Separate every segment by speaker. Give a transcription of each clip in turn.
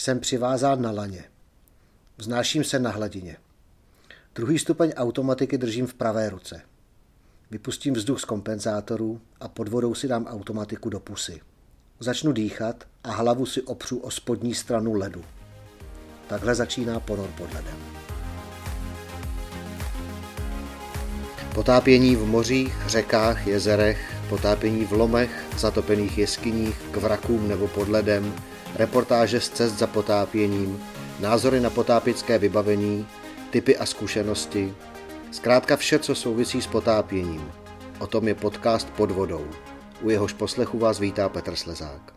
Speaker 1: Jsem přivázán na laně. Vznáším se na hladině. Druhý stupeň automatiky držím v pravé ruce. Vypustím vzduch z kompenzátoru a pod vodou si dám automatiku do pusy. Začnu dýchat a hlavu si opřu o spodní stranu ledu. Takhle začíná ponor pod ledem. Potápění v mořích, řekách, jezerech, potápění v lomech, zatopených jeskyních, k vrakům nebo pod ledem, reportáže z cest za potápěním, názory na potápěcké vybavení, typy a zkušenosti, zkrátka vše, co souvisí s potápěním. O tom je podcast Pod vodou. U jehož poslechu vás vítá Petr Slezák.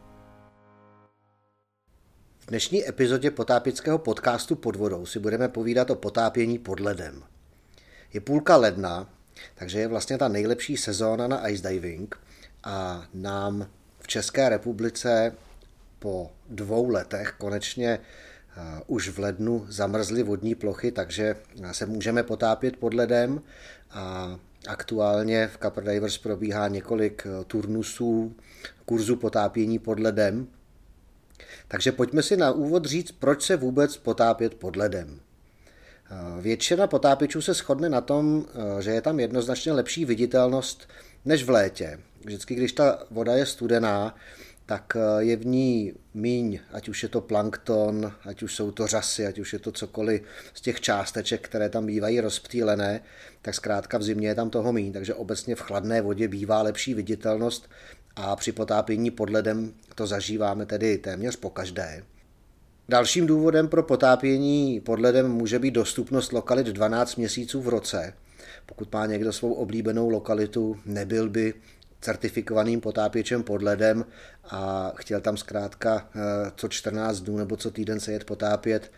Speaker 1: V dnešní epizodě potápěckého podcastu Pod vodou si budeme povídat o potápění pod ledem. Je půlka ledna, takže je vlastně ta nejlepší sezóna na ice diving a nám v České republice po dvou letech konečně už v lednu zamrzly vodní plochy, takže se můžeme potápět pod ledem a aktuálně v Capra Divers probíhá několik e, turnusů, kurzů potápění pod ledem. Takže pojďme si na úvod říct, proč se vůbec potápět pod ledem. Většina potápěčů se shodne na tom, že je tam jednoznačně lepší viditelnost než v létě. Vždycky, když ta voda je studená, tak eh, je v ní míň, ať už je to plankton, ať už jsou to řasy, ať už je to cokoliv z těch částeček, které tam bývají rozptýlené, tak zkrátka v zimě je tam toho míň, takže obecně v chladné vodě bývá lepší viditelnost a při potápění pod ledem to zažíváme tedy téměř po každé. Dalším důvodem pro potápění pod ledem může být dostupnost lokalit 12 měsíců v roce. Pokud má někdo svou oblíbenou lokalitu, nebyl by certifikovaným potápěčem pod ledem a chtěl tam zkrátka eh, co 14 dnů nebo co týden se jet potápět,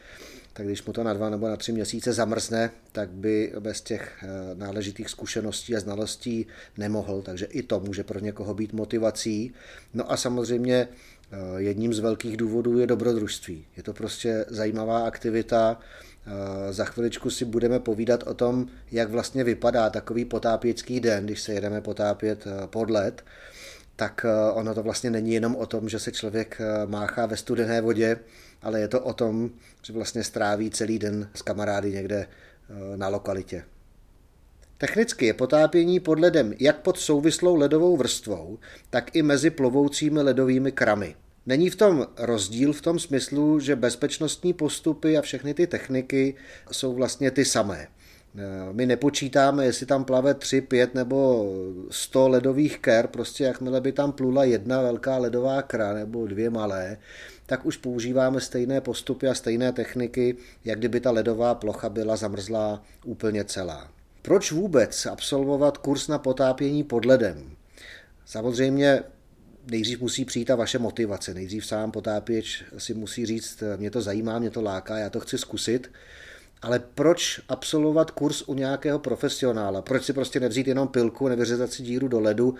Speaker 1: tak když mu to na dva nebo na tři měsíce zamrzne, tak by bez těch eh, náležitých zkušeností a znalostí nemohl, takže i to může pro někoho být motivací. No a samozřejmě eh, jedním z velkých důvodů je dobrodružství. Je to prostě zajímavá aktivita, za chviličku si budeme povídat o tom, jak vlastně vypadá takový potápěcký den, když se jedeme potápět eh, pod led. Tak eh, ono to vlastně není jenom o tom, že se člověk eh, máchá ve studené vodě, ale je to o tom, že vlastně stráví celý den s kamarády někde na lokalitě. Technicky je potápění pod ledem jak pod souvislou ledovou vrstvou, tak i mezi plovoucími ledovými kramy. Není v tom rozdíl v tom smyslu, že bezpečnostní postupy a všechny ty techniky jsou vlastně ty samé. My nepočítáme, jestli tam plave 3, 5 nebo 100 ledových ker, prostě jakmile by tam plula jedna velká ledová kra nebo dvě malé, tak už používáme stejné postupy a stejné techniky, jak kdyby ta ledová plocha byla zamrzlá úplně celá. Proč vůbec absolvovat kurz na potápění pod ledem? Samozřejmě nejdřív musí přijít ta vaše motivace. Nejdřív sám potápěč si musí říct, mě to zajímá, mě to láká, já to chci zkusit. Ale proč absolvovat kurz u nějakého profesionála? Proč si prostě nevzít jenom pilku, nevyřezat si díru do ledu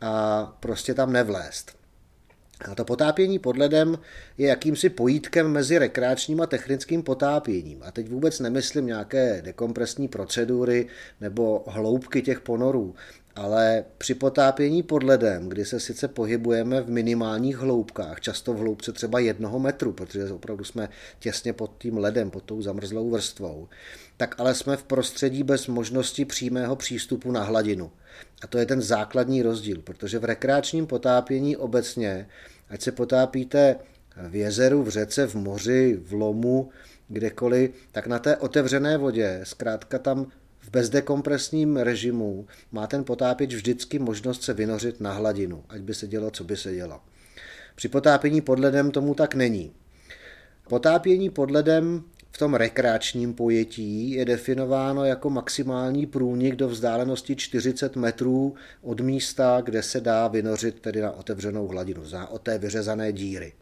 Speaker 1: a prostě tam nevlézt? A to potápění pod ledem je jakýmsi pojítkem mezi rekreačním a technickým potápěním. A teď vůbec nemyslím nějaké dekompresní procedury nebo hloubky těch ponorů, ale při potápění pod ledem, kdy se sice pohybujeme v minimálních hloubkách, často v hloubce třeba jednoho metru, protože opravdu jsme těsně pod tím ledem, pod tou zamrzlou vrstvou, tak ale jsme v prostředí bez možnosti přímého přístupu na hladinu. A to je ten základní rozdíl, protože v rekreačním potápění obecně, ať se potápíte v jezeru, v řece, v moři, v lomu, kdekoliv, tak na té otevřené vodě, zkrátka tam v bezdekompresním režimu má ten potápěč vždycky možnost se vynořit na hladinu, ať by se dělo, co by se dělo. Při potápění pod ledem tomu tak není. Potápění pod ledem v tom rekreačním pojetí je definováno jako maximální průnik do vzdálenosti 40 metrů od místa, kde se dá vynořit tedy na otevřenou hladinu, za o té vyřezané díry.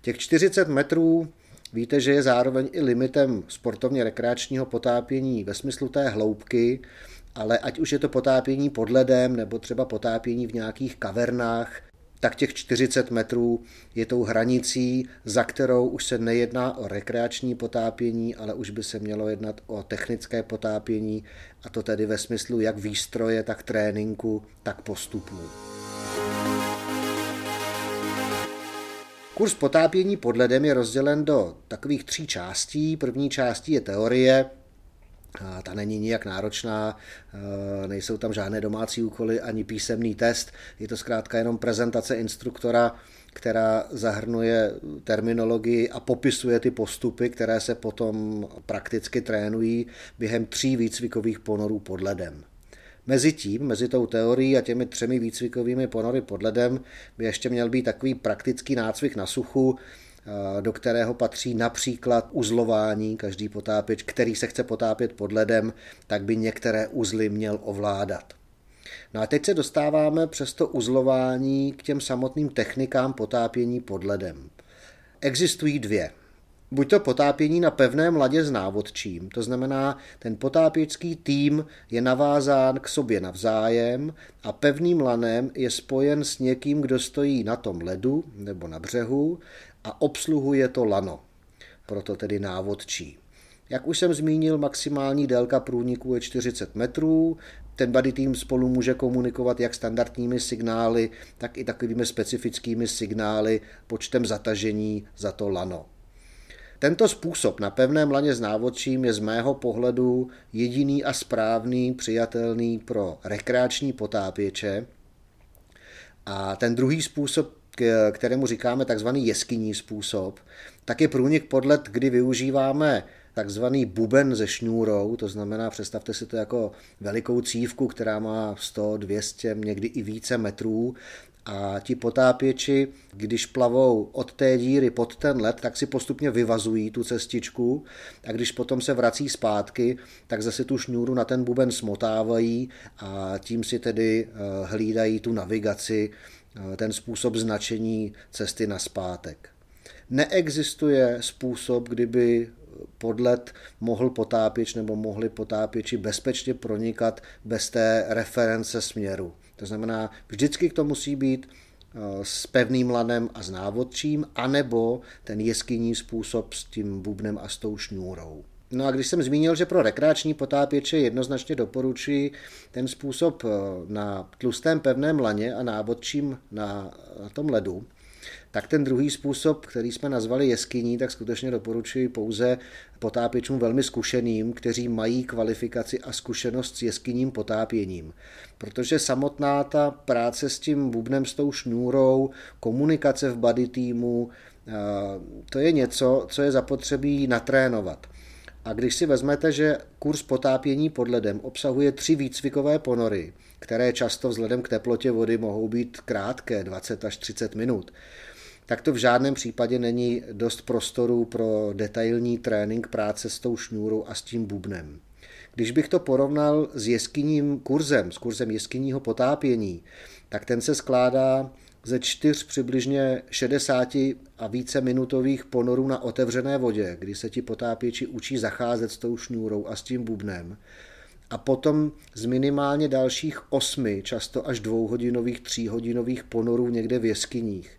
Speaker 1: Těch 40 metrů Víte, že je zároveň i limitem sportovně rekreačního potápění ve smyslu té hloubky, ale ať už je to potápění pod ledem nebo třeba potápění v nějakých kavernách, tak těch 40 metrů je tou hranicí, za kterou už se nejedná o rekreační potápění, ale už by se mělo jednat o technické potápění, a to tedy ve smyslu jak výstroje, tak tréninku, tak postupů. Kurs potápění pod ledem je rozdělen do takových tří částí. První částí je teorie, ta není nijak náročná, nejsou tam žádné domácí úkoly ani písemný test, je to zkrátka jenom prezentace instruktora, která zahrnuje terminologii a popisuje ty postupy, které se potom prakticky trénují během tří výcvikových ponorů pod ledem. Mezi tím, mezi tou teorií a těmi třemi výcvikovými ponory pod ledem by ještě měl být takový praktický nácvik na suchu, do kterého patří například uzlování. Každý potápěč, který se chce potápět pod ledem, tak by některé uzly měl ovládat. No a teď se dostáváme přes to uzlování k těm samotným technikám potápění pod ledem. Existují dvě. Buď to potápění na pevném ladě s návodčím, to znamená, ten potápěčský tým je navázán k sobě navzájem a pevným lanem je spojen s někým, kdo stojí na tom ledu nebo na břehu a obsluhuje to lano, proto tedy návodčí. Jak už jsem zmínil, maximální délka průniku je 40 metrů, ten body team spolu může komunikovat jak standardními signály, tak i takovými specifickými signály počtem zatažení za to lano. Tento způsob na pevném laně s návodčím je z mého pohledu jediný a správný, přijatelný pro rekreační potápěče. A ten druhý způsob, kterému říkáme takzvaný jeskyní způsob, tak je průnik podlet, kdy využíváme takzvaný buben se šňůrou, to znamená, představte si to jako velikou cívku, která má 100, 200, někdy i více metrů a ti potápěči, když plavou od té díry pod ten led, tak si postupně vyvazují tu cestičku a když potom se vrací zpátky, tak zase tu šňůru na ten buben smotávají a tím si tedy eh, hlídají tu navigaci, eh, ten způsob značení cesty na zpátek. Neexistuje způsob, kdyby podlet mohl potápěč nebo mohli potápěči bezpečně pronikat bez té reference směru. To znamená, vždycky to musí být eh, s pevným lanem a s návodčím, anebo ten jeskyní způsob s tím bubnem a s tou šňůrou. No a když jsem zmínil, že pro rekreační potápěče jednoznačně doporučuji ten způsob eh, na tlustém pevném laně a návodčím na, na tom ledu, tak ten druhý způsob, který jsme nazvali jeskyní, tak skutečně doporučuji pouze potápěčům velmi zkušeným, kteří mají kvalifikaci a zkušenost s jeskyním potápěním. Protože samotná ta práce s tím bubnem, s tou šňůrou, komunikace v body týmu, eh, to je něco, co je zapotřebí natrénovat. A když si vezmete, že kurz potápění pod ledem obsahuje tři výcvikové ponory, které často vzhledem k teplotě vody mohou být krátké, 20 až 30 minut, tak to v žádném případě není dost prostoru pro detailní trénink práce s tou šňůrou a s tím bubnem. Když bych to porovnal s jeskyním kurzem, s kurzem jeskyního potápění, tak ten se skládá ze čtyř přibližně 60 a více minutových ponorů na otevřené vodě, kdy se ti potápěči učí zacházet s tou šňůrou a s tím bubnem. A potom z minimálně dalších osmi, často až dvouhodinových, tříhodinových ponorů někde v jeskyních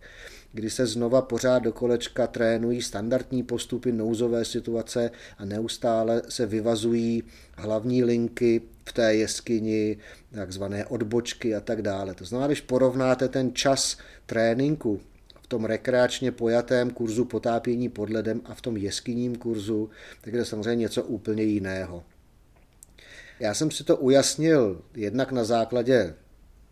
Speaker 1: kdy se znova pořád do kolečka trénují standardní postupy, nouzové situace a neustále se vyvazují hlavní linky v té jeskyni, takzvané odbočky a tak dále. To znamená, když porovnáte ten čas tréninku v tom rekreačně pojatém kurzu potápění pod ledem a v tom jeskyním kurzu, tak je to samozřejmě něco úplně jiného. Já jsem si to ujasnil jednak na základě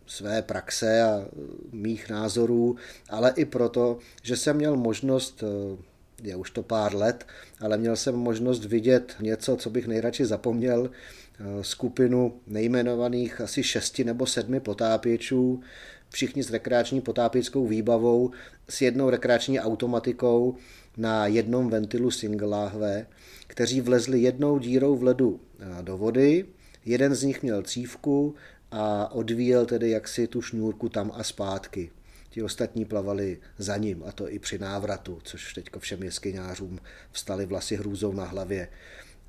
Speaker 1: své praxe a mých názorů, ale i proto, že jsem měl možnost, eh, je už to pár let, ale měl jsem možnost vidět něco, co bych nejradši zapomněl, eh, skupinu nejmenovaných asi šesti nebo sedmi potápěčů, všichni s rekreační potápěckou výbavou, s jednou rekreační automatikou na jednom ventilu single lahve, kteří vlezli jednou dírou v ledu do vody, jeden z nich měl cívku, a odvíjel tedy jaksi tu šňůrku tam a zpátky. Ti ostatní plavali za ním, a to i při návratu, což teď všem jeskyňářům vstali vlasy hrůzou na hlavě.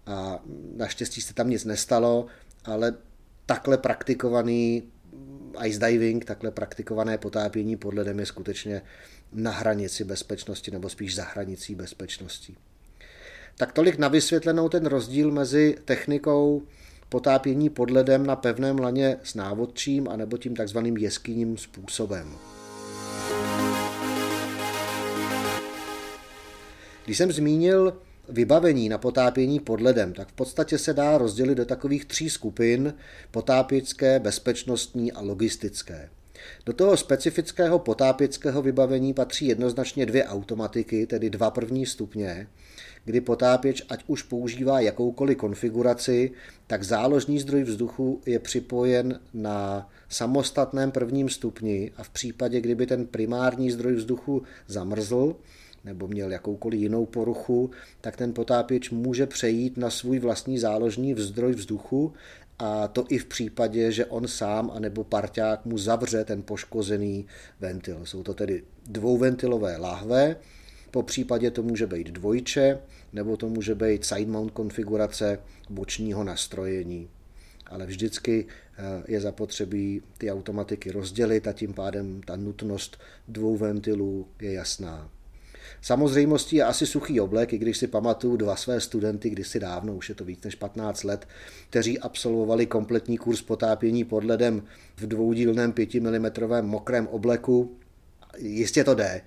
Speaker 1: A naštěstí se tam nic nestalo, ale takhle praktikovaný ice diving, takhle praktikované potápění pod ledem je skutečně na hranici bezpečnosti, nebo spíš za hranicí bezpečnosti. Tak tolik na vysvětlenou ten rozdíl mezi technikou potápění pod ledem na pevném laně s návodčím anebo tím takzvaným jeskyním způsobem. Když jsem zmínil vybavení na potápění pod ledem, tak v podstatě se dá rozdělit do takových tří skupin potápěcké, bezpečnostní a logistické. Do toho specifického potápěckého vybavení patří jednoznačně dvě automatiky, tedy dva první stupně, kdy potápěč ať už používá jakoukoliv konfiguraci, tak záložní zdroj vzduchu je připojen na samostatném prvním stupni a v případě, kdyby ten primární zdroj vzduchu zamrzl, nebo měl jakoukoliv jinou poruchu, tak ten potápěč může přejít na svůj vlastní záložní zdroj vzduchu a to i v případě, že on sám anebo parťák mu zavře ten poškozený ventil. Jsou to tedy dvouventilové lahve, po případě to může být dvojče, nebo to může být side mount konfigurace bočního nastrojení. Ale vždycky eh, je zapotřebí ty automatiky rozdělit a tím pádem ta nutnost dvou ventilů je jasná. Samozřejmostí je asi suchý oblek, i když si pamatuju dva své studenty kdysi dávno, už je to víc než 15 let, kteří absolvovali kompletní kurz potápění pod ledem v dvoudílném 5 mm mokrém obleku. Jistě to jde,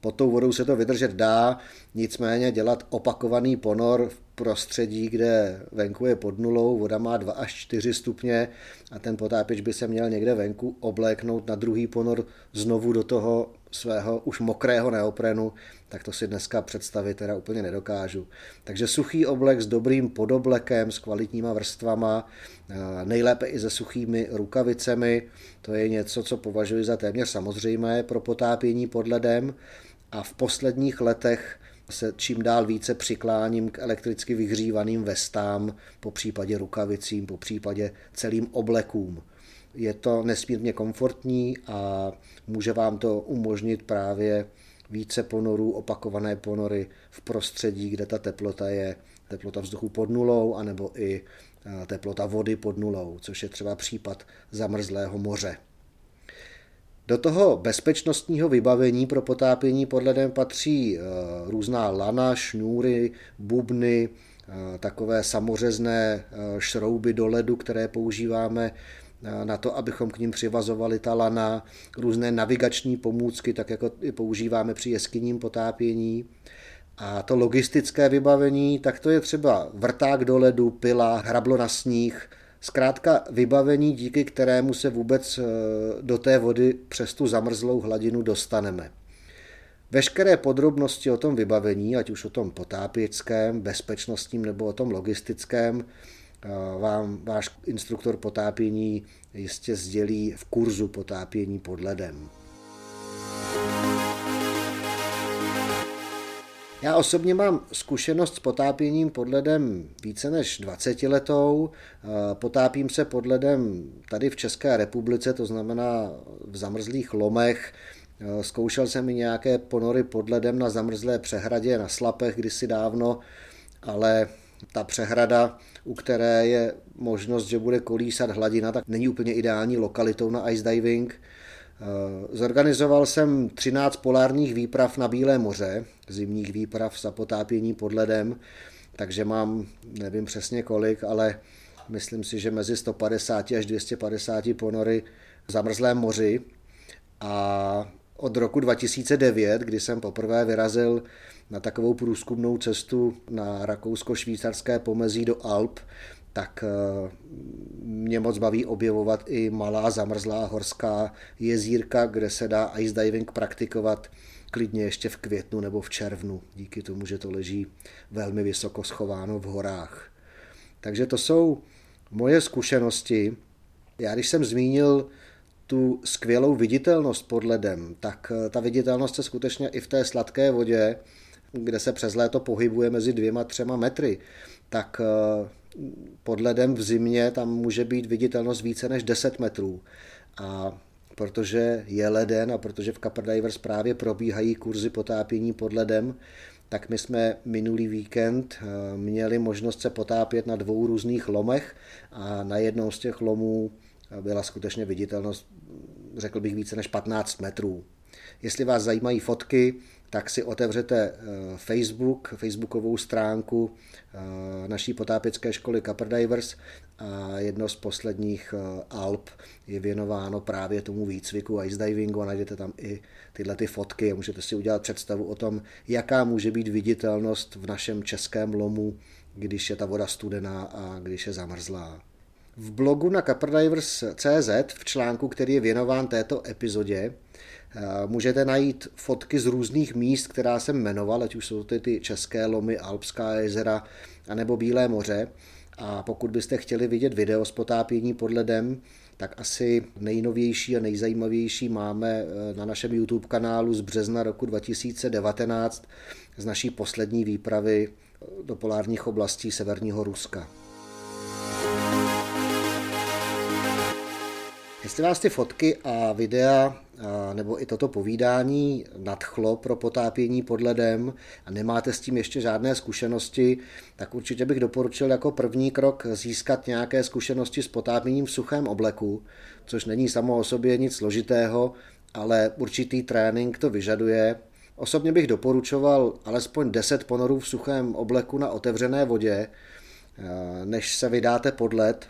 Speaker 1: pod tou vodou se to vydržet dá, nicméně dělat opakovaný ponor v prostředí, kde venku je pod nulou, voda má 2 až 4 stupně a ten potápěč by se měl někde venku obléknout na druhý ponor znovu do toho svého už mokrého neoprenu, tak to si dneska představit teda úplně nedokážu. Takže suchý oblek s dobrým podoblekem, s kvalitníma vrstvama, nejlépe i se suchými rukavicemi, to je něco, co považuji za téměř samozřejmé pro potápění pod ledem a v posledních letech se čím dál více přikláním k elektricky vyhřívaným vestám, po případě rukavicím, po případě celým oblekům. Je to nesmírně komfortní a může vám to umožnit právě více ponorů, opakované ponory v prostředí, kde ta teplota je teplota vzduchu pod nulou, anebo i eh, teplota vody pod nulou, což je třeba případ zamrzlého moře. Do toho bezpečnostního vybavení pro potápění pod ledem patří eh, různá lana, šňůry, bubny, eh, takové samořezné eh, šrouby do ledu, které používáme na to, abychom k ním přivazovali ta lana, různé navigační pomůcky, tak jako používáme při jeskyním potápění. A to logistické vybavení, tak to je třeba vrták do ledu, pila, hrablo na sníh, Zkrátka vybavení, díky kterému se vůbec eh, do té vody přes tu zamrzlou hladinu dostaneme. Veškeré podrobnosti o tom vybavení, ať už o tom potápěckém, bezpečnostním nebo o tom logistickém, eh, vám váš instruktor potápění jistě sdělí v kurzu potápění pod ledem. Já osobně mám zkušenost s potápěním pod ledem více než 20 letou. Potápím se pod ledem tady v České republice, to znamená v zamrzlých lomech. Zkoušel jsem i nějaké ponory pod ledem na zamrzlé přehradě na Slapech kdysi dávno, ale ta přehrada, u které je možnost, že bude kolísat hladina, tak není úplně ideální lokalitou na ice diving. Eh, zorganizoval jsem 13 polárních výprav na Bílé moře, zimních výprav za potápění pod ledem, takže mám, nevím přesně kolik, ale myslím si, že mezi 150 až 250 ponory v zamrzlém moři. A od roku 2009, kdy jsem poprvé vyrazil na takovou průzkumnou cestu na rakousko-švýcarské pomezí do Alp, tak eh, mě moc baví objevovat i malá zamrzlá horská jezírka, kde se dá ice diving praktikovat klidně ještě v květnu nebo v červnu, díky tomu, že to leží velmi vysoko schováno v horách. Takže to jsou moje zkušenosti. Já když jsem zmínil tu skvělou viditelnost pod ledem, tak eh, ta viditelnost je skutečně i v té sladké vodě, kde se přes léto pohybuje mezi dvěma, třema metry, tak eh, pod ledem v zimě tam může být viditelnost více než 10 metrů. A protože je leden a protože v Copper Divers právě probíhají kurzy potápění pod ledem, tak my jsme minulý víkend eh, měli možnost se potápět na dvou různých lomech a na jednou z těch lomů byla skutečně viditelnost, řekl bych, více než 15 metrů. Jestli vás zajímají fotky, tak si otevřete Facebook, facebookovou stránku naší potápěcké školy Copper Divers a jedno z posledních alb je věnováno právě tomu výcviku ice divingu a najdete tam i tyhle ty fotky a můžete si udělat představu o tom, jaká může být viditelnost v našem českém lomu, když je ta voda studená a když je zamrzlá. V blogu na CZ v článku, který je věnován této epizodě, eh, můžete najít fotky z různých míst, která jsem jmenoval, ať už jsou to ty české lomy, Alpská jezera, anebo Bílé moře. A pokud byste chtěli vidět video z potápění pod ledem, tak asi nejnovější a nejzajímavější máme eh, na našem YouTube kanálu z března roku 2019 z naší poslední výpravy eh, do polárních oblastí severního Ruska. Jestli vás ty fotky a videa nebo i toto povídání nadchlo pro potápění pod ledem a nemáte s tím ještě žádné zkušenosti, tak určitě bych doporučil jako první krok získat nějaké zkušenosti s potápěním v suchém obleku, což není samo o sobě nic složitého, ale určitý trénink to vyžaduje. Osobně bych doporučoval alespoň 10 ponorů v suchém obleku na otevřené vodě, než se vydáte pod led,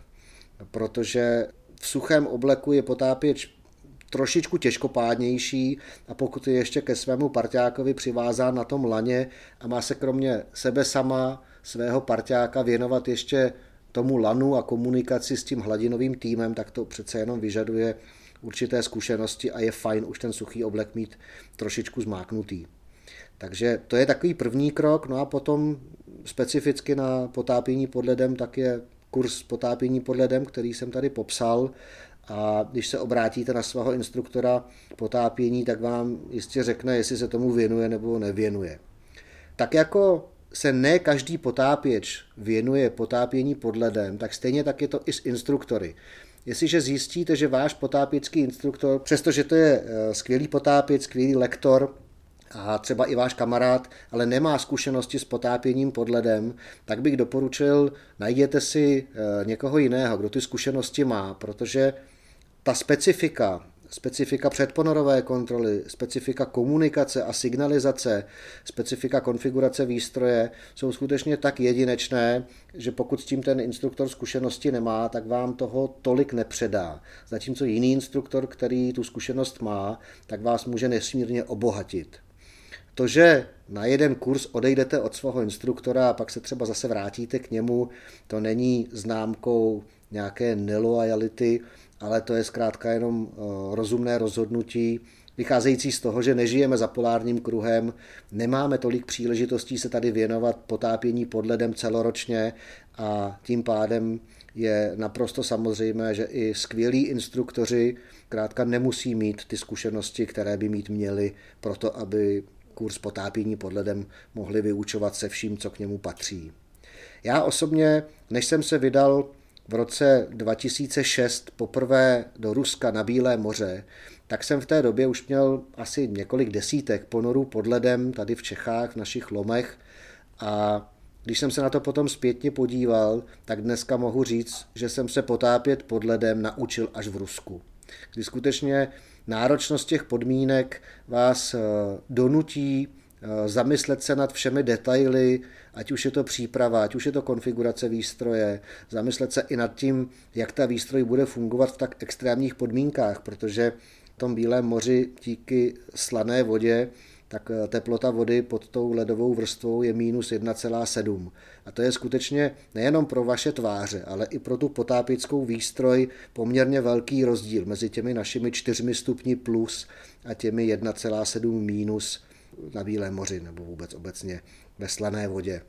Speaker 1: protože v suchém obleku je potápěč trošičku těžkopádnější a pokud je ještě ke svému parťákovi přivázán na tom laně a má se kromě sebe sama, svého parťáka věnovat ještě tomu lanu a komunikaci s tím hladinovým týmem, tak to přece jenom vyžaduje určité zkušenosti a je fajn už ten suchý oblek mít trošičku zmáknutý. Takže to je takový první krok, no a potom specificky na potápění pod ledem tak je kurz potápění pod ledem, který jsem tady popsal. A když se obrátíte na svého instruktora potápění, tak vám jistě řekne, jestli se tomu věnuje nebo nevěnuje. Tak jako se ne každý potápěč věnuje potápění pod ledem, tak stejně tak je to i s instruktory. Jestliže zjistíte, že váš potápěcký instruktor, přestože to je eh, skvělý potápěc, skvělý lektor, a třeba i váš kamarád, ale nemá zkušenosti s potápěním pod ledem, tak bych doporučil, najděte si eh, někoho jiného, kdo ty zkušenosti má, protože ta specifika, specifika předponorové kontroly, specifika komunikace a signalizace, specifika konfigurace výstroje jsou skutečně tak jedinečné, že pokud s tím ten instruktor zkušenosti nemá, tak vám toho tolik nepředá. Zatímco jiný instruktor, který tu zkušenost má, tak vás může nesmírně obohatit. To, že na jeden kurz odejdete od svého instruktora a pak se třeba zase vrátíte k němu, to není známkou nějaké nelojality, ale to je zkrátka jenom eh, rozumné rozhodnutí, vycházející z toho, že nežijeme za polárním kruhem, nemáme tolik příležitostí se tady věnovat potápění pod ledem celoročně a tím pádem je naprosto samozřejmé, že i skvělí instruktoři krátka nemusí mít ty zkušenosti, které by mít měli proto, aby kurz potápění pod ledem mohli vyučovat se vším, co k němu patří. Já osobně, než jsem se vydal v roce 2006 poprvé do Ruska na Bílé moře, tak jsem v té době už měl asi několik desítek ponorů pod ledem tady v Čechách, v našich lomech a když jsem se na to potom zpětně podíval, tak dneska mohu říct, že jsem se potápět pod ledem naučil až v Rusku. Kdy skutečně náročnost těch podmínek vás eh, donutí eh, zamyslet se nad všemi detaily, ať už je to příprava, ať už je to konfigurace výstroje, zamyslet se i nad tím, jak ta výstroj bude fungovat v tak extrémních podmínkách, protože v tom Bílém moři díky slané vodě tak eh, teplota vody pod tou ledovou vrstvou je minus 1,7. A to je skutečně nejenom pro vaše tváře, ale i pro tu potápickou výstroj poměrně velký rozdíl mezi těmi našimi 4 stupni plus a těmi 1,7 minus na Bílém moři nebo vůbec obecně ve slané vodě.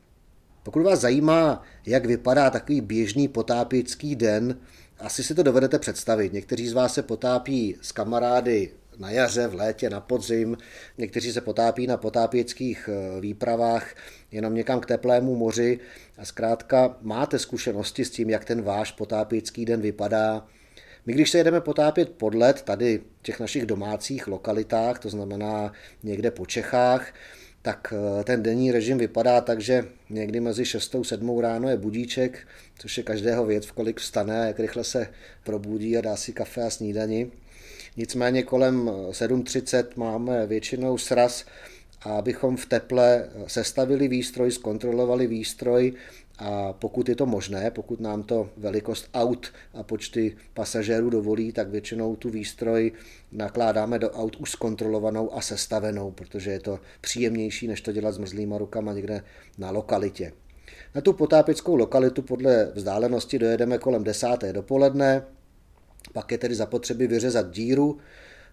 Speaker 1: Pokud vás zajímá, jak vypadá takový běžný potápický den, asi si to dovedete představit. Někteří z vás se potápí s kamarády na jaře, v létě, na podzim. Někteří se potápí na potápěckých eh, výpravách jenom někam k teplému moři a zkrátka máte zkušenosti s tím, jak ten váš potápěcký den vypadá. My když se jedeme potápět pod led tady v těch našich domácích lokalitách, to znamená někde po Čechách, tak eh, ten denní režim vypadá tak, že někdy mezi 6 a 7 ráno je budíček, což je každého věc, v kolik vstane, jak rychle se probudí a dá si kafe a snídani. Nicméně kolem 7.30 máme většinou sraz a abychom v teple sestavili výstroj, zkontrolovali výstroj a pokud je to možné, pokud nám to velikost aut a počty pasažérů dovolí, tak většinou tu výstroj nakládáme do aut už zkontrolovanou a sestavenou, protože je to příjemnější, než to dělat s mrzlýma rukama někde na lokalitě. Na tu potápěckou lokalitu podle vzdálenosti dojedeme kolem desáté dopoledne, pak je tedy zapotřebí vyřezat díru,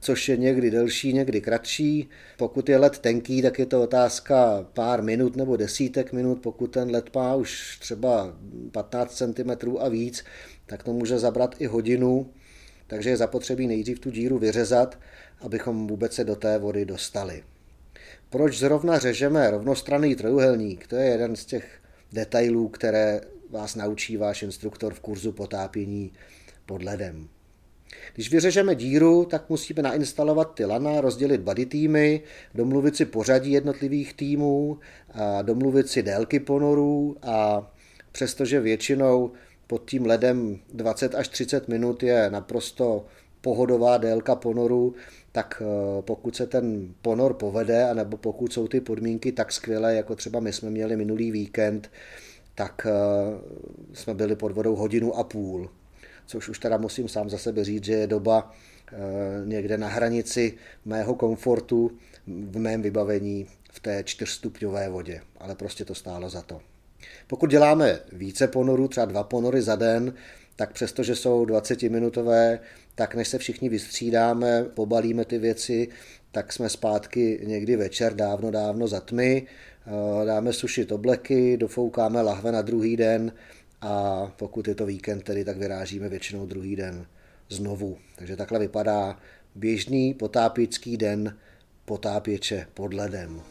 Speaker 1: což je někdy delší, někdy kratší. Pokud je led tenký, tak je to otázka pár minut nebo desítek minut. Pokud ten led má už třeba 15 cm a víc, tak to může zabrat i hodinu. Takže je zapotřebí nejdřív tu díru vyřezat, abychom vůbec se do té vody dostali. Proč zrovna řežeme rovnostranný trojuhelník? To je jeden z těch detailů, které vás naučí váš instruktor v kurzu potápění pod ledem. Když vyřežeme díru, tak musíme nainstalovat ty lana, rozdělit body týmy, domluvit si pořadí jednotlivých týmů, a domluvit si délky ponorů a přestože většinou pod tím ledem 20 až 30 minut je naprosto pohodová délka ponoru, tak eh, pokud se ten ponor povede, anebo pokud jsou ty podmínky tak skvělé, jako třeba my jsme měli minulý víkend, tak eh, jsme byli pod vodou hodinu a půl což už teda musím sám za sebe říct, že je doba eh, někde na hranici mého komfortu v mém vybavení v té čtyřstupňové vodě, ale prostě to stálo za to. Pokud děláme více ponorů, třeba dva ponory za den, tak přestože jsou 20-minutové, tak než se všichni vystřídáme, pobalíme ty věci, tak jsme zpátky někdy večer, dávno, dávno za tmy, eh, dáme sušit obleky, dofoukáme lahve na druhý den a pokud je to víkend, tedy tak vyrážíme většinou druhý den znovu. Takže takhle vypadá běžný potápěčský den potápěče pod ledem.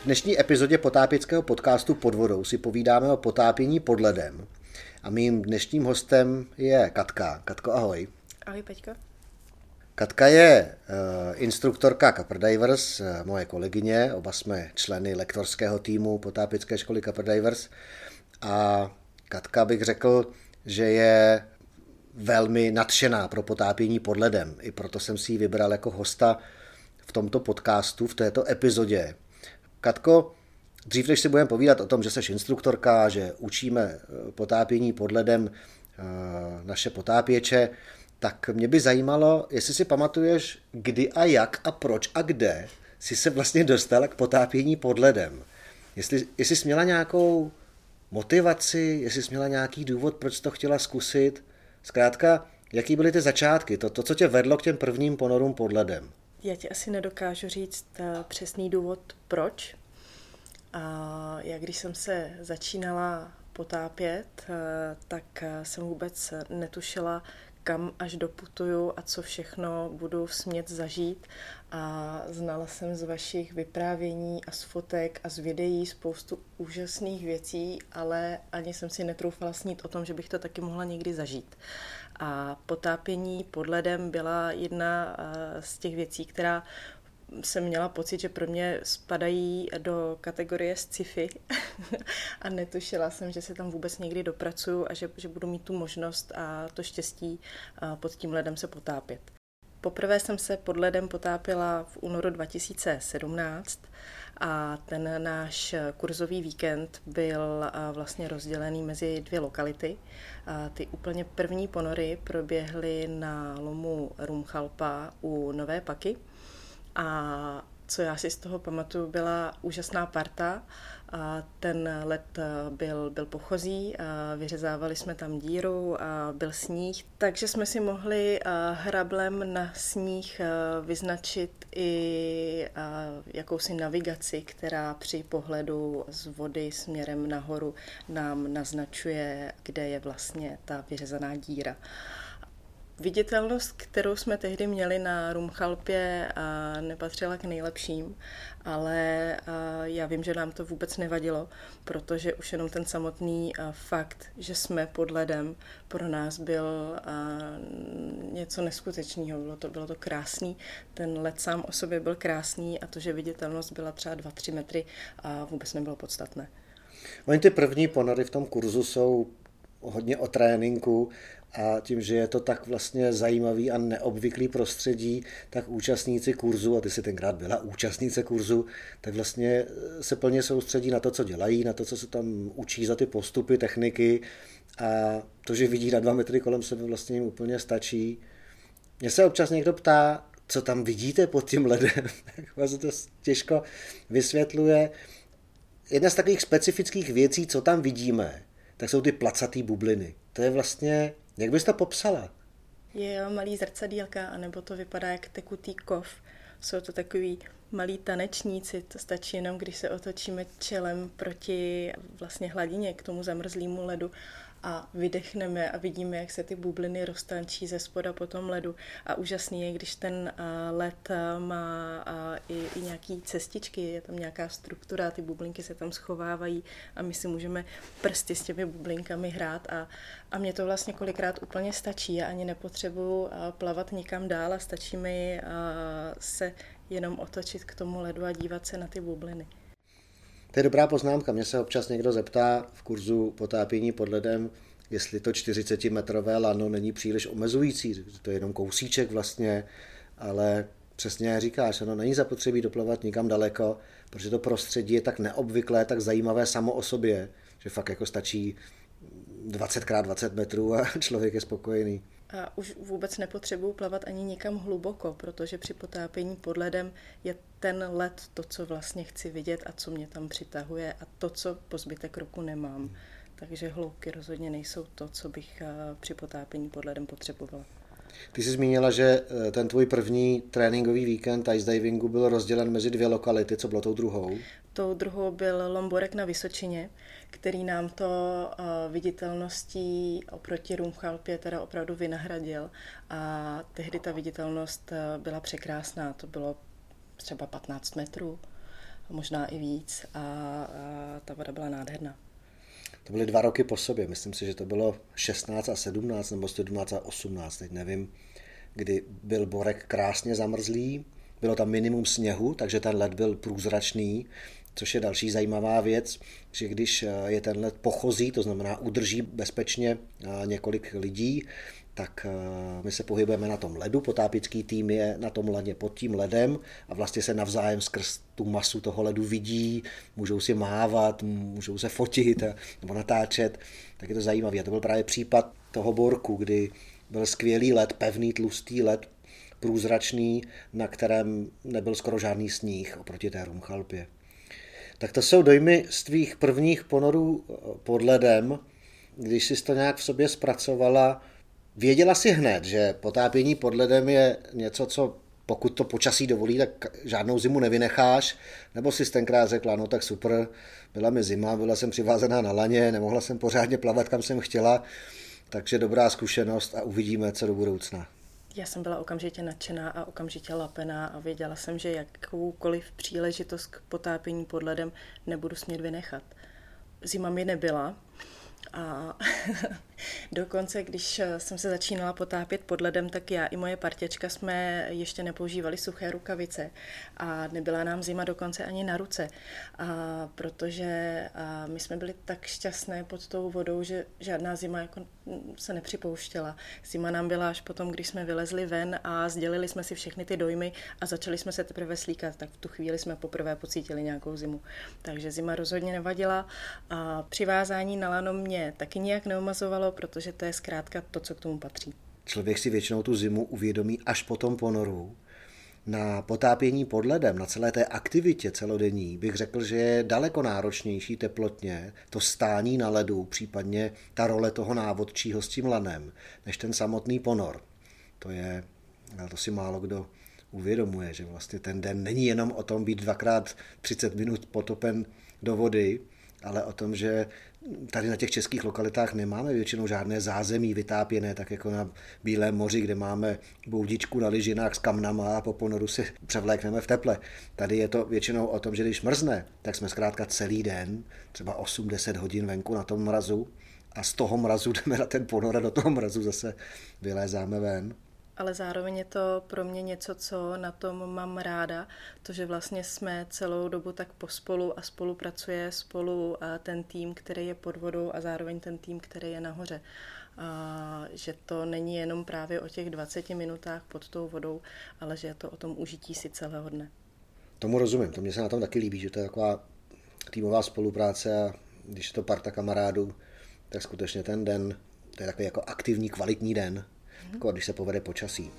Speaker 1: V dnešní epizodě potápěckého podcastu pod vodou si povídáme o potápění pod ledem. A mým dnešním hostem je Katka. Katko, ahoj.
Speaker 2: Ahoj, Peťko.
Speaker 1: Katka je uh, instruktorka Copper Divers, uh, moje kolegyně, oba jsme členy lektorského týmu potápěcké školy Copper Divers a Katka bych řekl, že je velmi nadšená pro potápění pod ledem. I proto jsem si ji vybral jako hosta v tomto podcastu, v této epizodě. Katko, dřív než si budeme povídat o tom, že jsi instruktorka, že učíme eh, potápění pod ledem naše potápěče, tak mě by zajímalo, jestli si pamatuješ, kdy a jak a proč a kde si se vlastně dostal k potápění pod ledem. Jestli, jestli jsi měla nějakou motivaci, jestli jsi měla nějaký důvod, proč to chtěla zkusit. Zkrátka, jaký byly ty začátky, to, to, co tě vedlo k těm prvním ponorům pod ledem?
Speaker 2: Já ti asi nedokážu říct uh, přesný důvod, proč. A já když jsem se začínala potápět, uh, tak uh, jsem vůbec netušila, kam až doputuju a co všechno budu smět zažít. A znala jsem z vašich vyprávění a z fotek a z videí spoustu úžasných věcí, ale ani jsem si netroufala snít o tom, že bych to taky mohla někdy zažít. A potápění pod ledem byla jedna eh, z těch věcí, která jsem měla pocit, že pro mě spadají do kategorie sci-fi a netušila jsem, že se tam vůbec někdy dopracuju a že, že budu mít tu možnost a to štěstí pod tím ledem se potápět. Poprvé jsem se pod ledem potápila v únoru 2017 a ten náš kurzový víkend byl vlastně rozdělený mezi dvě lokality. Ty úplně první ponory proběhly na lomu Rumchalpa u Nové Paky a co já si z toho pamatuju, byla úžasná parta. A ten let byl, byl pochozí, a vyřezávali jsme tam díru a byl sníh, takže jsme si mohli hrablem na sníh vyznačit i jakousi navigaci, která při pohledu z vody směrem nahoru nám naznačuje, kde je vlastně ta vyřezaná díra. Viditelnost, kterou jsme tehdy měli na Rumchalpě, nepatřila k nejlepším, ale já vím, že nám to vůbec nevadilo, protože už jenom ten samotný fakt, že jsme pod ledem, pro nás byl něco neskutečného. Bylo to, bylo to krásný, ten led sám o sobě byl krásný a to, že viditelnost byla třeba 2-3 metry, a vůbec nebylo podstatné.
Speaker 1: Oni ty první ponory v tom kurzu jsou hodně o tréninku a tím, že je to tak vlastně zajímavý a neobvyklý prostředí, tak účastníci kurzu, a ty si tenkrát byla účastnice kurzu, tak vlastně se plně soustředí na to, co dělají, na to, co se tam učí za ty postupy, techniky a to, že vidí na dva metry kolem sebe, vlastně jim úplně stačí. Mně se občas někdo ptá, co tam vidíte pod tím ledem, tak se to těžko vysvětluje. Jedna z takových specifických věcí, co tam vidíme, tak jsou ty placatý bubliny. To je vlastně jak bys to popsala?
Speaker 2: Je malý zrcadílka, anebo to vypadá jak tekutý kov. Jsou to takový malí tanečníci, to stačí jenom, když se otočíme čelem proti vlastně hladině k tomu zamrzlému ledu a vydechneme a vidíme, jak se ty bubliny roztančí ze spoda po tom ledu. A úžasný je, když ten led má i, i nějaký cestičky, je tam nějaká struktura, ty bublinky se tam schovávají a my si můžeme prsty s těmi bublinkami hrát a, a mě to vlastně kolikrát úplně stačí. Já ani nepotřebuji plavat nikam dál a stačí mi se jenom otočit k tomu ledu a dívat se na ty bubliny.
Speaker 1: To je dobrá poznámka. Mě se občas někdo zeptá v kurzu potápění pod ledem, jestli to 40-metrové lano není příliš omezující. To je jenom kousíček vlastně, ale přesně říkáš, ono není zapotřebí doplavat nikam daleko, protože to prostředí je tak neobvyklé, tak zajímavé samo o sobě, že fakt jako stačí 20 x 20 metrů a člověk je spokojený.
Speaker 2: A už vůbec nepotřebuju plavat ani nikam hluboko, protože při potápění pod ledem je ten led to, co vlastně chci vidět a co mě tam přitahuje a to, co po zbytek roku nemám. Takže hloubky rozhodně nejsou to, co bych eh, při potápění pod ledem potřebovala.
Speaker 1: Ty jsi zmínila, že eh, ten tvůj první tréninkový víkend ice divingu byl rozdělen mezi dvě lokality. Co bylo tou druhou?
Speaker 2: Tou druhou byl Lomborek na Vysočině, který nám to uh, viditelností oproti Rumchalpě teda opravdu vynahradil. A tehdy ta viditelnost uh, byla překrásná. To bylo třeba 15 metrů, možná i víc. A, a ta voda byla nádherná.
Speaker 1: To byly dva roky po sobě. Myslím si, že to bylo 16 a 17 nebo 17 a 18, teď nevím, kdy byl Borek krásně zamrzlý. Bylo tam minimum sněhu, takže ten led byl průzračný, což je další zajímavá věc, že když je ten led pochozí, to znamená udrží bezpečně několik lidí, tak eh, my se pohybujeme na tom ledu, potápický tým je na tom ledě pod tím ledem a vlastně se navzájem skrz tu masu toho ledu vidí, můžou si mávat, můžou se fotit nebo natáčet, tak je to zajímavé. A to byl právě případ toho borku, kdy byl skvělý led, pevný, tlustý led, průzračný, na kterém nebyl skoro žádný sníh oproti té rumchalpě. Tak to jsou dojmy z tvých prvních ponorů eh, pod ledem, když jsi to nějak v sobě zpracovala, Věděla si hned, že potápění pod ledem je něco, co pokud to počasí dovolí, tak žádnou zimu nevynecháš, nebo si tenkrát řekla, no tak super, byla mi zima, byla jsem přivázená na laně, nemohla jsem pořádně plavat, kam jsem chtěla, takže dobrá zkušenost a uvidíme, co do budoucna.
Speaker 2: Já jsem byla okamžitě nadšená a okamžitě lapená a věděla jsem, že jakoukoliv příležitost k potápění pod ledem nebudu smět vynechat. Zima mi nebyla, a dokonce, když jsem se začínala potápět pod ledem, tak já i moje partěčka jsme ještě nepoužívali suché rukavice a nebyla nám zima dokonce ani na ruce, a protože a my jsme byli tak šťastné pod tou vodou, že žádná zima jako se nepřipouštěla. Zima nám byla až potom, když jsme vylezli ven a sdělili jsme si všechny ty dojmy a začali jsme se teprve slíkat, tak v tu chvíli jsme poprvé pocítili nějakou zimu. Takže zima rozhodně nevadila a přivázání na lano mě taky nějak neumazovalo, protože to je zkrátka to, co k tomu patří.
Speaker 1: Člověk si většinou tu zimu uvědomí až po tom ponoru. Na potápění pod ledem, na celé té aktivitě celodenní, bych řekl, že je daleko náročnější teplotně to stání na ledu, případně ta role toho návodčího s tím lanem, než ten samotný ponor. To je, to si málo kdo uvědomuje, že vlastně ten den není jenom o tom být dvakrát 30 minut potopen do vody, ale o tom, že tady na těch českých lokalitách nemáme většinou žádné zázemí vytápěné, tak jako na Bílém moři, kde máme boudičku na lyžinách s kamnama a po ponoru si převlékneme v teple. Tady je to většinou o tom, že když mrzne, tak jsme zkrátka celý den, třeba 8-10 hodin venku na tom mrazu a z toho mrazu jdeme na ten ponor a do toho mrazu zase vylézáme ven
Speaker 2: ale zároveň je to pro mě něco, co na tom mám ráda, to, že vlastně jsme celou dobu tak pospolu a spolupracuje spolu ten tým, který je pod vodou a zároveň ten tým, který je nahoře. a že to není jenom právě o těch 20 minutách pod tou vodou, ale že je to o tom užití si celého dne.
Speaker 1: Tomu rozumím, to mě se na tom taky líbí, že to je taková týmová spolupráce a když je to parta kamarádů, tak skutečně ten den, to je takový jako aktivní, kvalitní den. Jako když se povede počasí.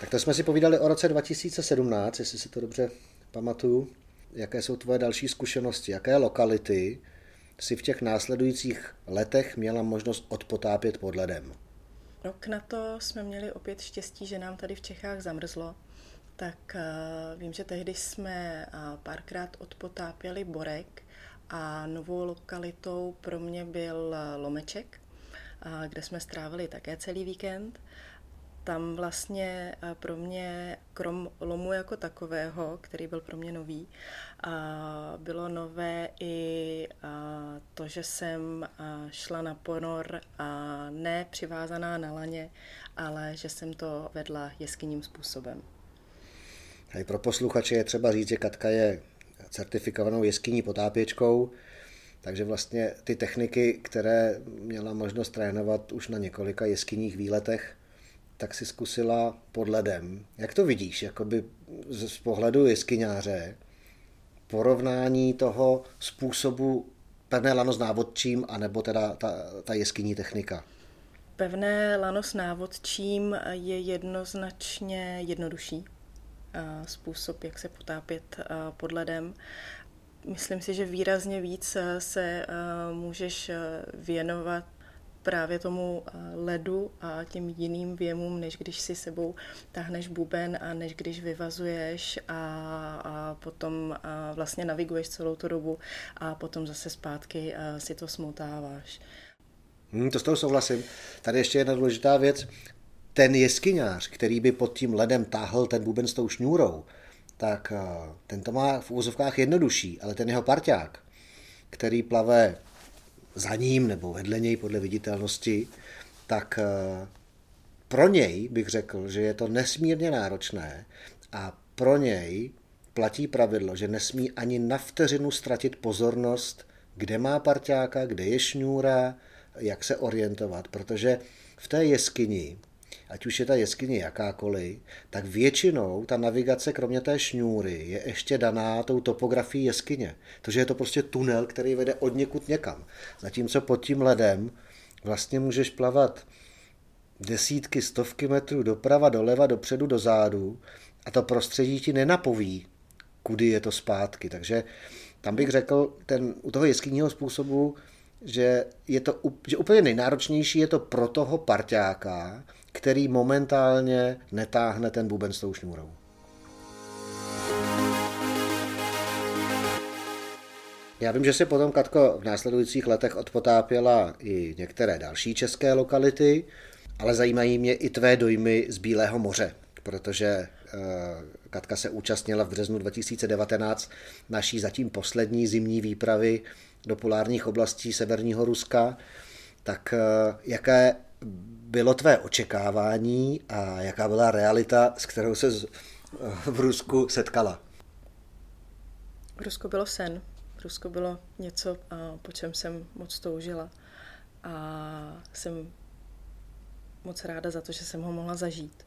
Speaker 1: Tak to jsme si povídali o roce 2017, jestli si to dobře pamatuju. Jaké jsou tvoje další zkušenosti? Jaké lokality si v těch následujících letech měla možnost odpotápět pod ledem?
Speaker 2: Rok na to jsme měli opět štěstí, že nám tady v Čechách zamrzlo. Tak uh, vím, že tehdy jsme uh, párkrát odpotápěli Borek a novou lokalitou pro mě byl uh, Lomeček, uh, kde jsme strávili také celý víkend tam vlastně eh, pro mě, krom lomu jako takového, který byl pro mě nový, bylo nové i to, že jsem šla na ponor a ne přivázaná na laně, ale že jsem to vedla jeskyním způsobem.
Speaker 1: A pro posluchače je třeba říct, že Katka je certifikovanou jeskyní potápěčkou, takže vlastně ty techniky, které měla možnost trénovat už na několika jeskyních výletech, tak si zkusila pod ledem. Jak to vidíš, jakoby z pohledu jeskyňáře, porovnání toho způsobu pevné lano s návodčím, anebo teda ta, ta jeskyní technika?
Speaker 2: Pevné lano s návodčím je jednoznačně jednodušší způsob, jak se potápět pod ledem. Myslím si, že výrazně víc se můžeš věnovat právě tomu eh, ledu a těm jiným věmům, než když si sebou táhneš buben a než když vyvazuješ a, a potom a vlastně naviguješ celou tu dobu a potom zase zpátky si to smotáváš.
Speaker 1: Hmm, to s toho souhlasím. Tady ještě jedna důležitá věc. Ten jeskyňář, který by pod tím ledem táhl ten buben s tou šňůrou, tak eh, ten to má v úzovkách jednodušší, ale ten jeho parťák, který plave za ním nebo vedle něj podle viditelnosti, tak eh, pro něj bych řekl, že je to nesmírně náročné a pro něj platí pravidlo, že nesmí ani na vteřinu ztratit pozornost, kde má parťáka, kde je šňůra, jak se orientovat, protože v té jeskyni ať už je ta jeskyně jakákoliv, tak většinou ta navigace kromě té šňůry je ještě daná tou topografií jeskyně. že je to prostě tunel, který vede od někud někam. Zatímco pod tím ledem vlastně můžeš plavat desítky, stovky metrů doprava, doleva, dopředu, dozadu a to prostředí ti nenapoví, kudy je to zpátky. Takže tam bych řekl, ten, u toho jeskyního způsobu, že je to že úplně nejnáročnější je to pro toho parťáka, který momentálně netáhne ten buben s tou šňůrou. Já vím, že si potom Katko v následujících letech odpotápěla i některé další české lokality, ale zajímají mě i tvé dojmy z Bílého moře, protože eh, Katka se účastnila v březnu 2019 naší zatím poslední zimní výpravy do polárních oblastí severního Ruska. Tak eh, jaké bylo tvé očekávání a jaká byla realita, s kterou se v Rusku setkala?
Speaker 2: V Rusku bylo sen. V Rusku bylo něco, po čem jsem moc toužila. A jsem moc ráda za to, že jsem ho mohla zažít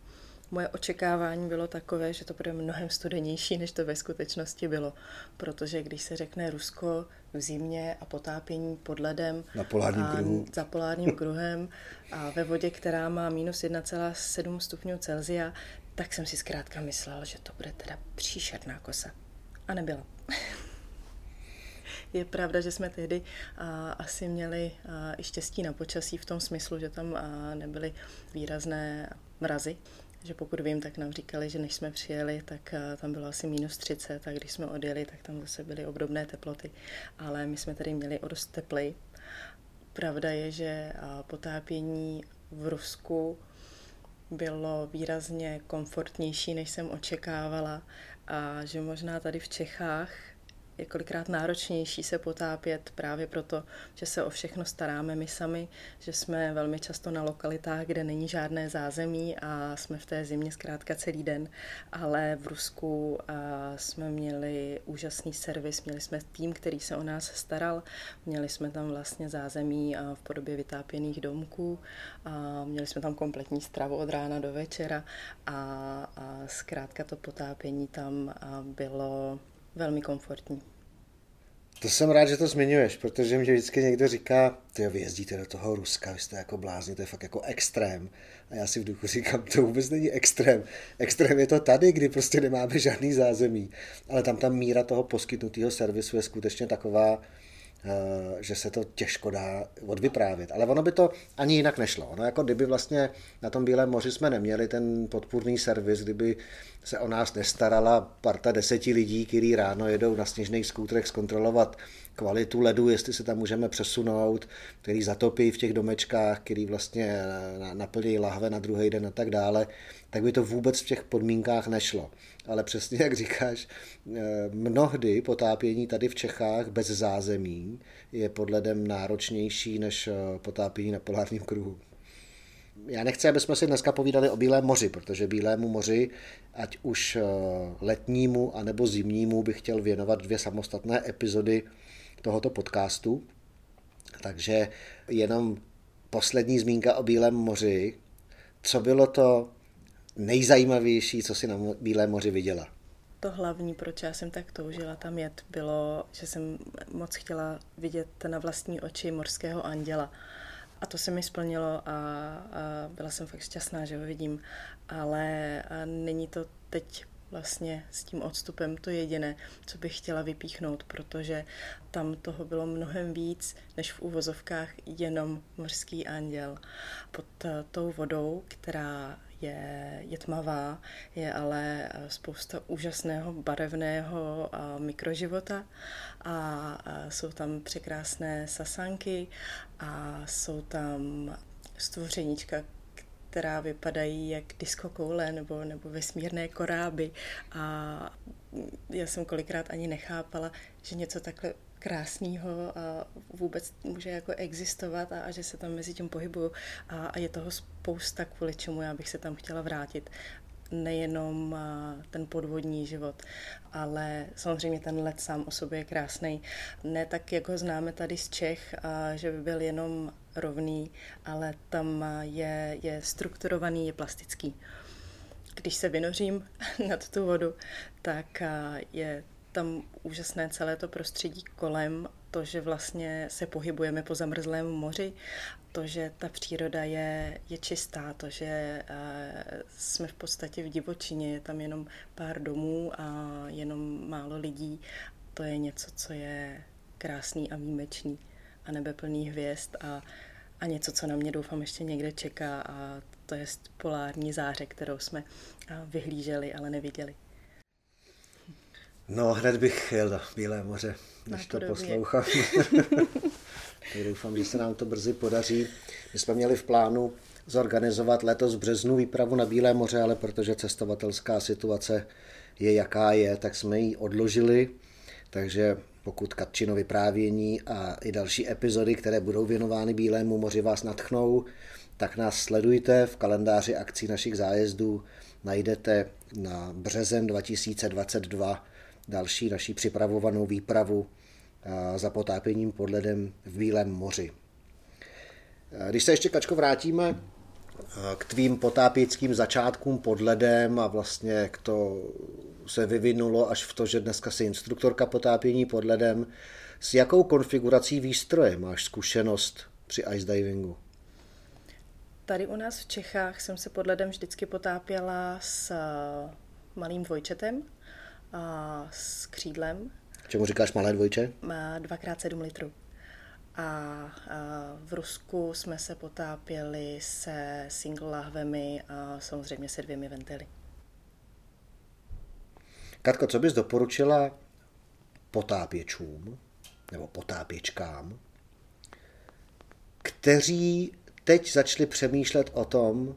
Speaker 2: moje očekávání bylo takové, že to bude mnohem studenější, než to ve skutečnosti bylo. Protože když se řekne Rusko v zimě a potápění pod ledem
Speaker 1: Na polárním
Speaker 2: a
Speaker 1: kruhu.
Speaker 2: za polárním kruhem a ve vodě, která má minus 1,7 stupňů Celzia, tak jsem si zkrátka myslela, že to bude teda příšerná kosa. A nebyla. Je pravda, že jsme tehdy a, asi měli a, i štěstí na počasí v tom smyslu, že tam a, nebyly výrazné mrazy, že pokud vím, tak nám říkali, že než jsme přijeli, tak eh, tam bylo asi minus 30 a když jsme odjeli, tak tam zase byly obdobné teploty, ale my jsme tady měli o dost teplej. Pravda je, že eh, potápění v Rusku bylo výrazně komfortnější, než jsem očekávala a že možná tady v Čechách je kolikrát náročnější se potápět právě proto, že se o všechno staráme my sami, že jsme velmi často na lokalitách, kde není žádné zázemí a jsme v té zimě zkrátka celý den, ale v Rusku jsme měli úžasný servis, měli jsme tým, který se o nás staral, měli jsme tam vlastně zázemí v podobě vytápěných domků, a měli jsme tam kompletní stravu od rána do večera a, a zkrátka to potápění tam bylo velmi komfortní.
Speaker 1: To jsem rád, že to zmiňuješ, protože mě vždycky někdo říká, ty vy jezdíte do toho Ruska, vy jste jako blázni, to je fakt jako extrém. A já si v duchu říkám, to vůbec není extrém. Extrém je to tady, kdy prostě nemáme žádný zázemí. Ale tam ta míra toho poskytnutého servisu je skutečně taková, že se to těžko dá odvyprávět. Ale ono by to ani jinak nešlo. Ono jako kdyby vlastně na tom Bílém moři jsme neměli ten podpůrný servis, kdyby se o nás nestarala parta deseti lidí, kteří ráno jedou na sněžných skútrech zkontrolovat kvalitu ledu, jestli se tam můžeme přesunout, který zatopí v těch domečkách, který vlastně naplní lahve na druhý den a tak dále, tak by to vůbec v těch podmínkách nešlo. Ale přesně jak říkáš, eh, mnohdy potápění tady v Čechách bez zázemí je pod ledem náročnější než eh, potápění na polárním kruhu. Já nechci, aby jsme si dneska povídali o Bílém moři, protože Bílému moři, ať už eh, letnímu anebo zimnímu, bych chtěl věnovat dvě samostatné epizody tohoto podcastu. Takže jenom poslední zmínka o Bílém moři. Co bylo to nejzajímavější, co si na Bílém moři viděla?
Speaker 2: To hlavní, proč já jsem tak toužila tam jet, bylo, že jsem moc chtěla vidět na vlastní oči morského anděla. A to se mi splnilo a, a byla jsem fakt šťastná, že ho vidím. Ale není to teď vlastně s tím odstupem to jediné, co bych chtěla vypíchnout, protože tam toho bylo mnohem víc, než v úvozovkách jenom mořský anděl. Pod eh, tou vodou, která je, je tmavá, je ale spousta úžasného barevného mikroživota. A jsou tam překrásné sasanky a jsou tam stvořeníčka, která vypadají jak diskokoule nebo, nebo vesmírné koráby. A já jsem kolikrát ani nechápala, že něco takhle krásného a vůbec může jako existovat a, a že se tam mezi tím pohybuju a, a je toho spousta, kvůli čemu já bych se tam chtěla vrátit nejenom ten podvodní život, ale samozřejmě ten let sám o sobě je krásný. Ne tak, jak ho známe tady z Čech, že by byl jenom rovný, ale tam je, je strukturovaný, je plastický. Když se vynořím nad tu vodu, tak je tam úžasné celé to prostředí kolem, to, že vlastně se pohybujeme po zamrzlém moři, to, že ta příroda je, je čistá, to, že jsme v podstatě v divočině, je tam jenom pár domů a jenom málo lidí, to je něco, co je krásný a výjimečný a nebe plný hvězd a, a něco, co na mě doufám ještě někde čeká a to je polární záře, kterou jsme vyhlíželi, ale neviděli.
Speaker 1: No, hned bych jel do Bílé moře, než to poslouchám. tak doufám, že se nám to brzy podaří. My jsme měli v plánu zorganizovat letos v březnu výpravu na Bílé moře, ale protože cestovatelská situace je jaká je, tak jsme ji odložili. Takže pokud Katčino vyprávění a i další epizody, které budou věnovány Bílému moři, vás natchnou, tak nás sledujte v kalendáři akcí našich zájezdů. Najdete na březen 2022 další naší připravovanou výpravu za potápěním pod ledem v Bílém moři. Když se ještě, Kačko, vrátíme k tvým potápěckým začátkům pod ledem a vlastně jak to se vyvinulo až v to, že dneska jsi instruktorka potápění pod ledem, s jakou konfigurací výstroje máš zkušenost při ice divingu?
Speaker 2: Tady u nás v Čechách jsem se pod ledem vždycky potápěla s malým dvojčetem, a s křídlem.
Speaker 1: Čemu říkáš malé dvojče?
Speaker 2: Má dvakrát sedm litrů. A, a v Rusku jsme se potápěli se single lahvemi a samozřejmě se dvěmi ventily.
Speaker 1: Katko, co bys doporučila potápěčům nebo potápěčkám, kteří teď začali přemýšlet o tom,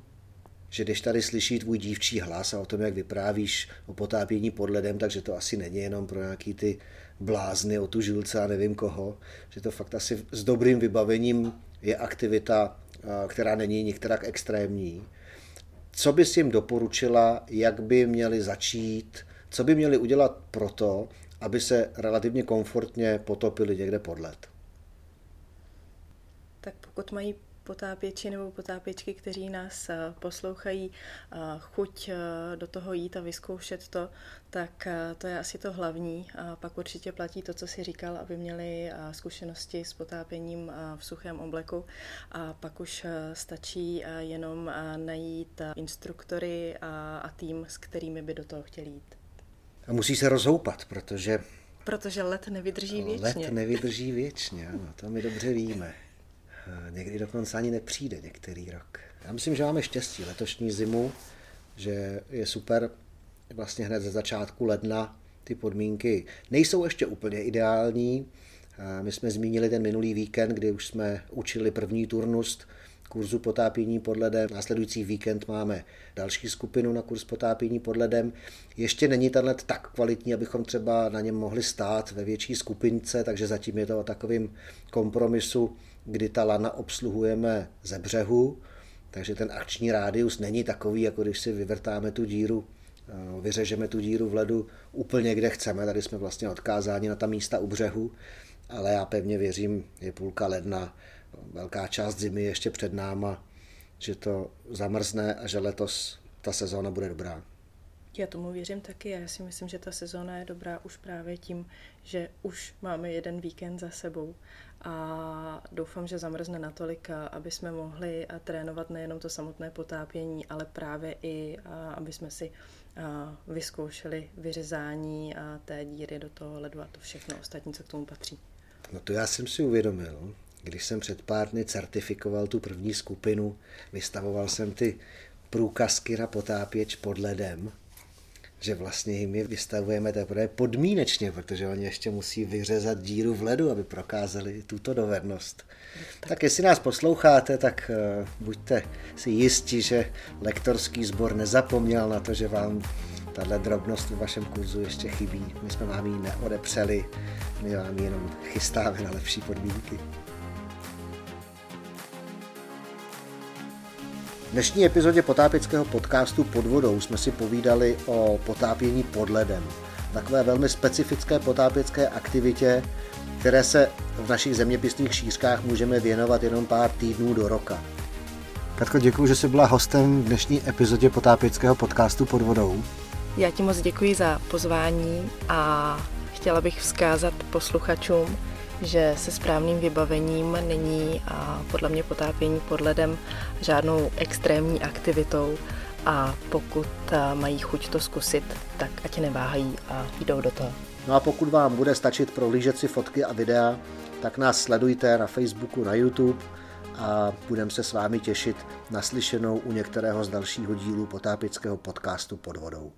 Speaker 1: že když tady slyší tvůj dívčí hlas a o tom, jak vyprávíš o potápění pod ledem, takže to asi není jenom pro nějaký ty blázny o tu žilce a nevím koho, že to fakt asi s dobrým vybavením je aktivita, která není některak extrémní. Co bys jim doporučila, jak by měli začít, co by měli udělat proto, aby se relativně komfortně potopili někde pod led?
Speaker 2: Tak pokud mají potápěči nebo potápěčky, kteří nás eh, poslouchají, eh, chuť eh, do toho jít a vyzkoušet to, tak to je asi to hlavní. A pak určitě platí to, co si říkal, aby měli zkušenosti s potápěním v suchém obleku. A pak už stačí jenom najít instruktory a tým, s kterými by do toho chtěli jít.
Speaker 1: A musí se rozhoupat, protože
Speaker 2: Protože let nevydrží věčně.
Speaker 1: Let nevydrží věčně, ano, to my dobře víme. Někdy dokonce ani nepřijde některý rok. Já myslím, že máme štěstí letošní zimu, že je super vlastně hned ze začátku ledna ty podmínky nejsou ještě úplně ideální. My jsme zmínili ten minulý víkend, kdy už jsme učili první turnus kurzu potápění pod ledem. Následující víkend máme další skupinu na kurz potápění pod ledem. Ještě není ten led tak kvalitní, abychom třeba na něm mohli stát ve větší skupince, takže zatím je to o takovým kompromisu kdy ta lana obsluhujeme ze břehu, takže ten akční rádius není takový, jako když si vyvrtáme tu díru, eh, vyřežeme tu díru v ledu úplně kde chceme. Tady jsme vlastně odkázáni na ta místa u břehu, ale já pevně věřím, je půlka ledna, velká část zimy ještě před náma, že to zamrzne a že letos ta sezóna bude dobrá.
Speaker 2: Já tomu věřím taky. Já si myslím, že ta sezóna je dobrá už právě tím, že už máme jeden víkend za sebou a doufám, že zamrzne natolik, aby jsme mohli trénovat nejenom to samotné potápění, ale právě i, aby jsme si vyzkoušeli vyřezání té díry do toho ledu a to všechno ostatní, co k tomu patří.
Speaker 1: No to já jsem si uvědomil, když jsem před pár dny certifikoval tu první skupinu, vystavoval jsem ty průkazky na potápěč pod ledem že vlastně jim je vystavujeme teprve podmínečně, protože oni ještě musí vyřezat díru v ledu, aby prokázali tuto dovednost. Tak, tak jestli nás posloucháte, tak uh, buďte si jistí, že lektorský sbor nezapomněl na to, že vám tahle drobnost v vašem kurzu ještě chybí. My jsme vám ji neodepřeli, my vám jenom chystáme na lepší podmínky. V dnešní epizodě potápěckého podcastu Pod vodou jsme si povídali o potápění pod ledem. Takové velmi specifické potápěcké aktivitě, které se v našich zeměpisných šířkách můžeme věnovat jenom pár týdnů do roka. Katko, děkuji, že jsi byla hostem v dnešní epizodě potápěckého podcastu Pod vodou.
Speaker 2: Já ti moc děkuji za pozvání a chtěla bych vzkázat posluchačům, že se správným vybavením není a podle mě potápění pod ledem žádnou extrémní aktivitou a pokud mají chuť to zkusit, tak ať neváhají a jdou do toho.
Speaker 1: No a pokud vám bude stačit prohlížet si fotky a videa, tak nás sledujte na Facebooku, na YouTube a budeme se s vámi těšit na slyšenou u některého z dalšího dílů potápického podcastu pod vodou.